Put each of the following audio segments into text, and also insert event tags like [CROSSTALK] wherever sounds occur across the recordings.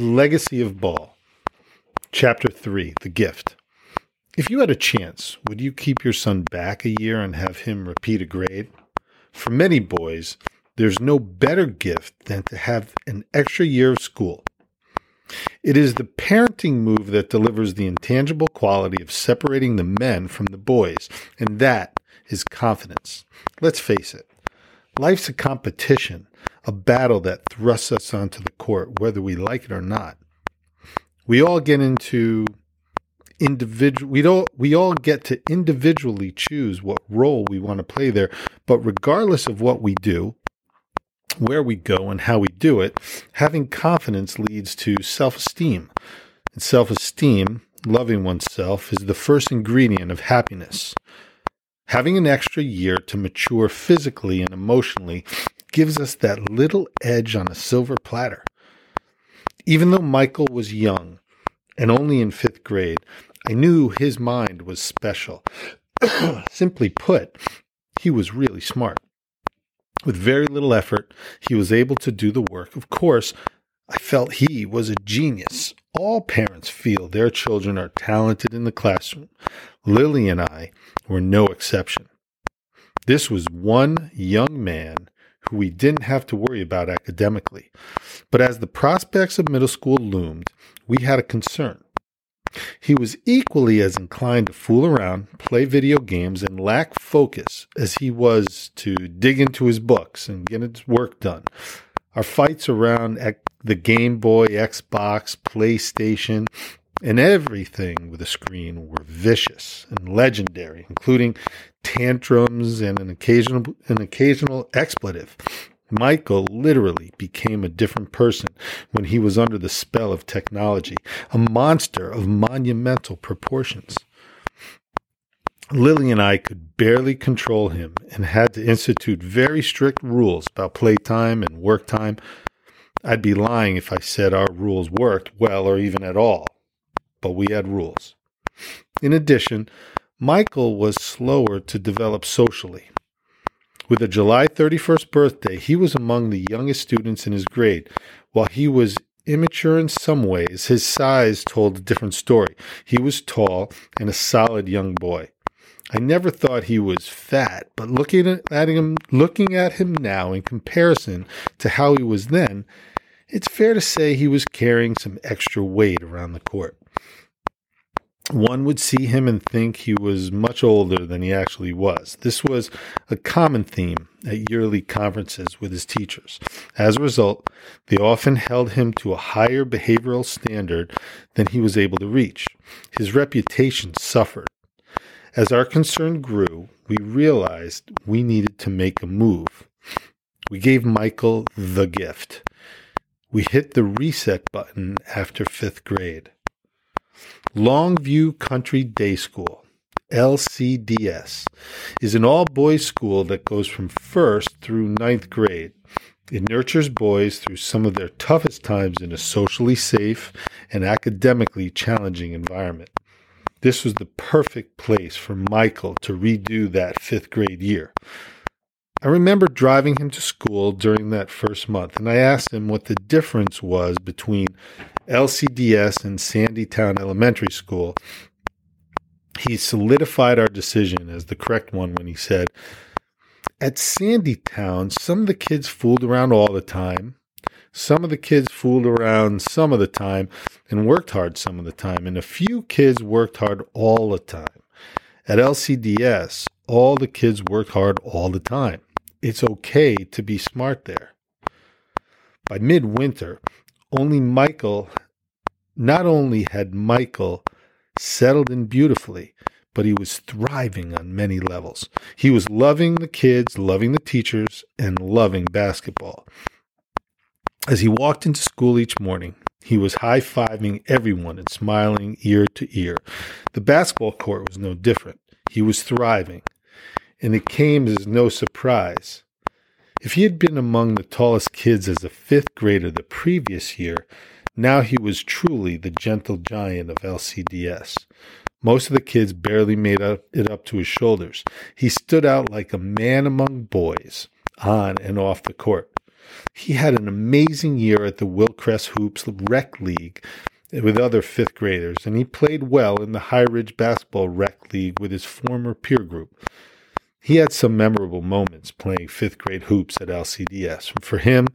Legacy of Ball, Chapter 3 The Gift. If you had a chance, would you keep your son back a year and have him repeat a grade? For many boys, there's no better gift than to have an extra year of school. It is the parenting move that delivers the intangible quality of separating the men from the boys, and that is confidence. Let's face it, life's a competition, a battle that thrusts us onto the court, whether we like it or not. We all get into individual we don't we all get to individually choose what role we want to play there but regardless of what we do where we go and how we do it having confidence leads to self-esteem and self-esteem loving oneself is the first ingredient of happiness having an extra year to mature physically and emotionally gives us that little edge on a silver platter even though michael was young and only in fifth grade I knew his mind was special. [CLEARS THROAT] Simply put, he was really smart. With very little effort, he was able to do the work. Of course, I felt he was a genius. All parents feel their children are talented in the classroom. Lily and I were no exception. This was one young man who we didn't have to worry about academically. But as the prospects of middle school loomed, we had a concern. He was equally as inclined to fool around, play video games, and lack focus as he was to dig into his books and get his work done. Our fights around the Game Boy, Xbox, PlayStation, and everything with a screen were vicious and legendary, including tantrums and an occasional an occasional expletive. Michael literally became a different person when he was under the spell of technology, a monster of monumental proportions. Lily and I could barely control him and had to institute very strict rules about playtime and work time. I'd be lying if I said our rules worked well or even at all, but we had rules. In addition, Michael was slower to develop socially. With a July 31st birthday, he was among the youngest students in his grade. While he was immature in some ways, his size told a different story. He was tall and a solid young boy. I never thought he was fat, but looking at him, looking at him now in comparison to how he was then, it's fair to say he was carrying some extra weight around the court one would see him and think he was much older than he actually was. This was a common theme at yearly conferences with his teachers. As a result, they often held him to a higher behavioral standard than he was able to reach. His reputation suffered. As our concern grew, we realized we needed to make a move. We gave Michael the gift. We hit the reset button after fifth grade. Longview Country Day School, LCDS, is an all boys school that goes from first through ninth grade. It nurtures boys through some of their toughest times in a socially safe and academically challenging environment. This was the perfect place for Michael to redo that fifth grade year. I remember driving him to school during that first month, and I asked him what the difference was between LCDS and Sandytown Elementary School. He solidified our decision as the correct one when he said, At Sandytown, some of the kids fooled around all the time. Some of the kids fooled around some of the time and worked hard some of the time, and a few kids worked hard all the time. At LCDS, all the kids worked hard all the time it's okay to be smart there. By midwinter, only Michael, not only had Michael settled in beautifully, but he was thriving on many levels. He was loving the kids, loving the teachers, and loving basketball. As he walked into school each morning, he was high fiving everyone and smiling ear to ear. The basketball court was no different. He was thriving and it came as no surprise. If he had been among the tallest kids as a fifth grader the previous year, now he was truly the gentle giant of LCDS. Most of the kids barely made it up to his shoulders. He stood out like a man among boys, on and off the court. He had an amazing year at the Wilcrest Hoops Rec League with other fifth graders, and he played well in the High Ridge Basketball Rec League with his former peer group. He had some memorable moments playing fifth grade hoops at LCDS. For him,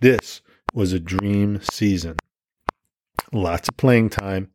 this was a dream season. Lots of playing time.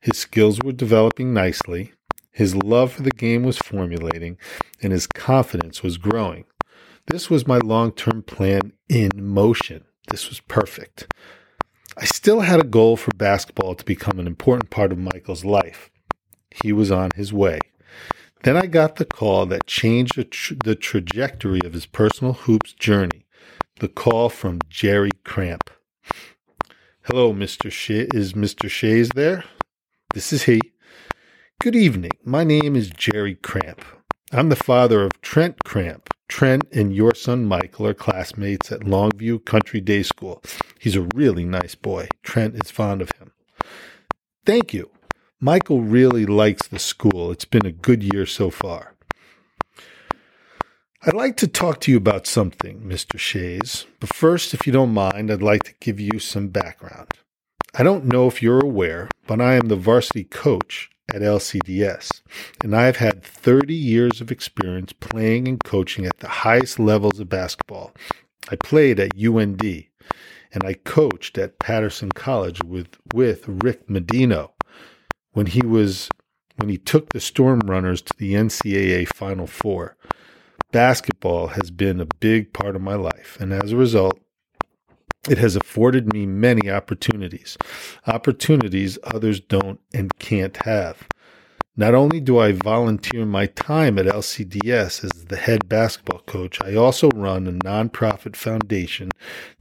His skills were developing nicely. His love for the game was formulating, and his confidence was growing. This was my long term plan in motion. This was perfect. I still had a goal for basketball to become an important part of Michael's life. He was on his way. Then I got the call that changed the, tra- the trajectory of his personal hoops journey. The call from Jerry Cramp. Hello, Mr. Shea. Is Mr. Shays there? This is he. Good evening. My name is Jerry Cramp. I'm the father of Trent Cramp. Trent and your son Michael are classmates at Longview Country Day School. He's a really nice boy. Trent is fond of him. Thank you. Michael really likes the school. It's been a good year so far. I'd like to talk to you about something, Mr. Shays. But first, if you don't mind, I'd like to give you some background. I don't know if you're aware, but I am the varsity coach at LCDS, and I've had 30 years of experience playing and coaching at the highest levels of basketball. I played at UND, and I coached at Patterson College with, with Rick Medino when he was when he took the Storm Runners to the NCAA Final Four. Basketball has been a big part of my life, and as a result, it has afforded me many opportunities, opportunities others don't and can't have. Not only do I volunteer my time at LCDS as the head basketball coach, I also run a nonprofit foundation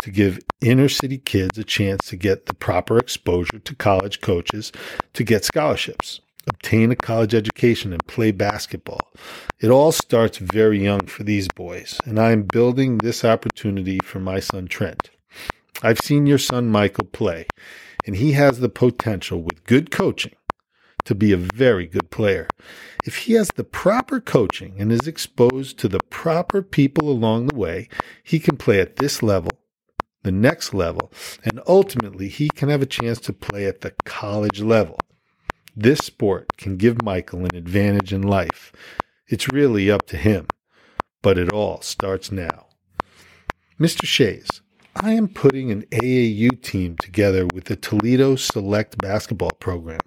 to give inner city kids a chance to get the proper exposure to college coaches to get scholarships, obtain a college education, and play basketball. It all starts very young for these boys, and I am building this opportunity for my son Trent. I've seen your son Michael play, and he has the potential with good coaching to be a very good player. If he has the proper coaching and is exposed to the proper people along the way, he can play at this level, the next level, and ultimately he can have a chance to play at the college level. This sport can give Michael an advantage in life. It's really up to him, but it all starts now. Mr. Shays, I am putting an AAU team together with the Toledo Select basketball program.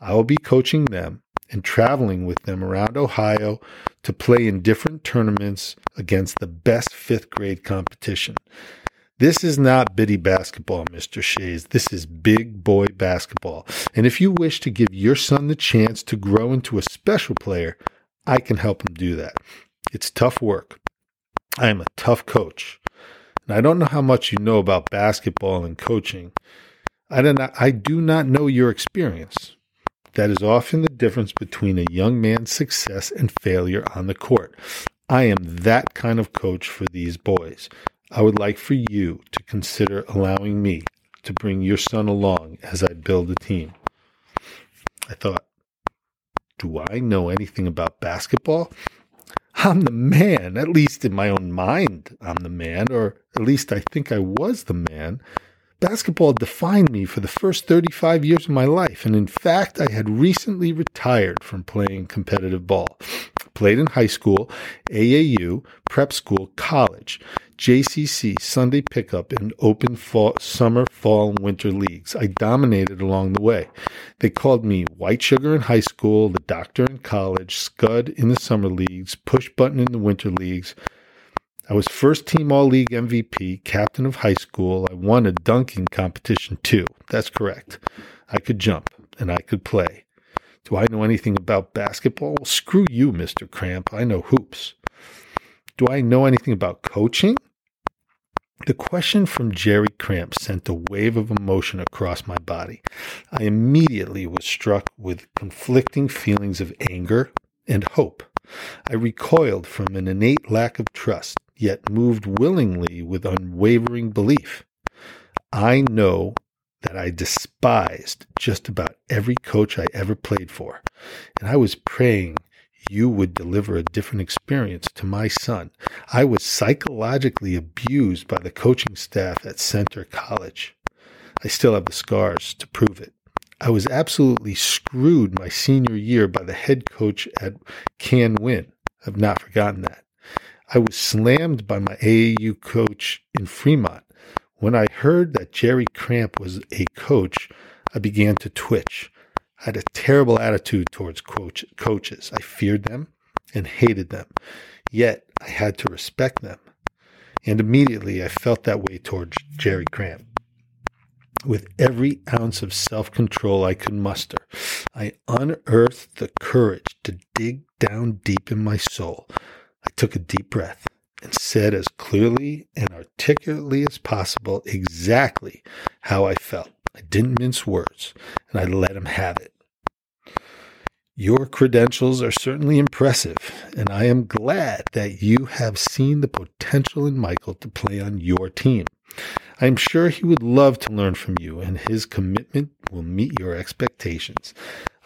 I will be coaching them and traveling with them around Ohio to play in different tournaments against the best fifth grade competition. This is not bitty basketball, Mr. Shays. This is big boy basketball. And if you wish to give your son the chance to grow into a special player, I can help him do that. It's tough work. I am a tough coach. And I don't know how much you know about basketball and coaching. I do not, I do not know your experience. That is often the difference between a young man's success and failure on the court. I am that kind of coach for these boys. I would like for you to consider allowing me to bring your son along as I build a team. I thought, do I know anything about basketball? I'm the man, at least in my own mind, I'm the man, or at least I think I was the man. Basketball defined me for the first 35 years of my life, and in fact, I had recently retired from playing competitive ball. Played in high school, AAU, prep school, college. JCC, Sunday pickup, and open fall, summer, fall, and winter leagues. I dominated along the way. They called me White Sugar in high school, the Doctor in college, Scud in the summer leagues, Push Button in the winter leagues. I was first team All League MVP, captain of high school. I won a dunking competition too. That's correct. I could jump and I could play. Do I know anything about basketball? Well, screw you, Mr. Cramp. I know hoops. Do I know anything about coaching? The question from Jerry Cramp sent a wave of emotion across my body. I immediately was struck with conflicting feelings of anger and hope. I recoiled from an innate lack of trust, yet moved willingly with unwavering belief. I know that I despised just about every coach I ever played for, and I was praying you would deliver a different experience to my son. I was psychologically abused by the coaching staff at Centre College. I still have the scars to prove it. I was absolutely screwed my senior year by the head coach at Can Win. I've not forgotten that. I was slammed by my AAU coach in Fremont. When I heard that Jerry Cramp was a coach, I began to twitch. I had a terrible attitude towards coach, coaches. I feared them and hated them, yet I had to respect them. And immediately I felt that way towards Jerry Cramp. With every ounce of self control I could muster, I unearthed the courage to dig down deep in my soul. I took a deep breath and said as clearly and articulately as possible exactly how I felt. I didn't mince words, and I let him have it. Your credentials are certainly impressive, and I am glad that you have seen the potential in Michael to play on your team. I am sure he would love to learn from you, and his commitment will meet your expectations.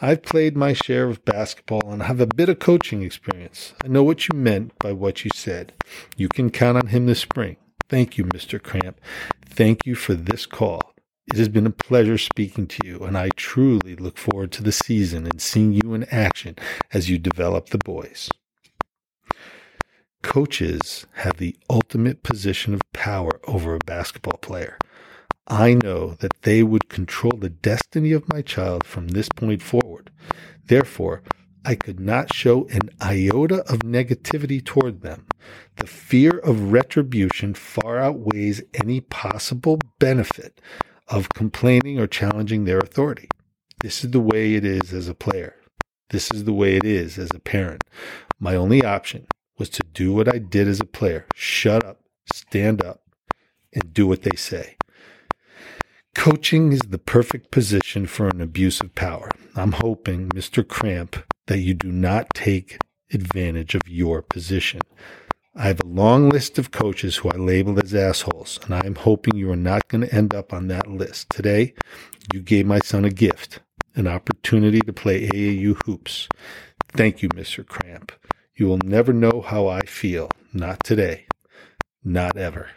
I've played my share of basketball and have a bit of coaching experience. I know what you meant by what you said. You can count on him this spring. Thank you, Mr. Cramp. Thank you for this call. It has been a pleasure speaking to you, and I truly look forward to the season and seeing you in action as you develop the boys. Coaches have the ultimate position of power over a basketball player. I know that they would control the destiny of my child from this point forward. Therefore, I could not show an iota of negativity toward them. The fear of retribution far outweighs any possible benefit of complaining or challenging their authority. This is the way it is as a player. This is the way it is as a parent. My only option was to do what I did as a player shut up, stand up, and do what they say. Coaching is the perfect position for an abuse of power. I'm hoping, Mr. Cramp, that you do not take advantage of your position. I have a long list of coaches who I label as assholes, and I am hoping you are not going to end up on that list. Today, you gave my son a gift, an opportunity to play AAU hoops. Thank you, Mr. Cramp. You will never know how I feel. Not today. Not ever.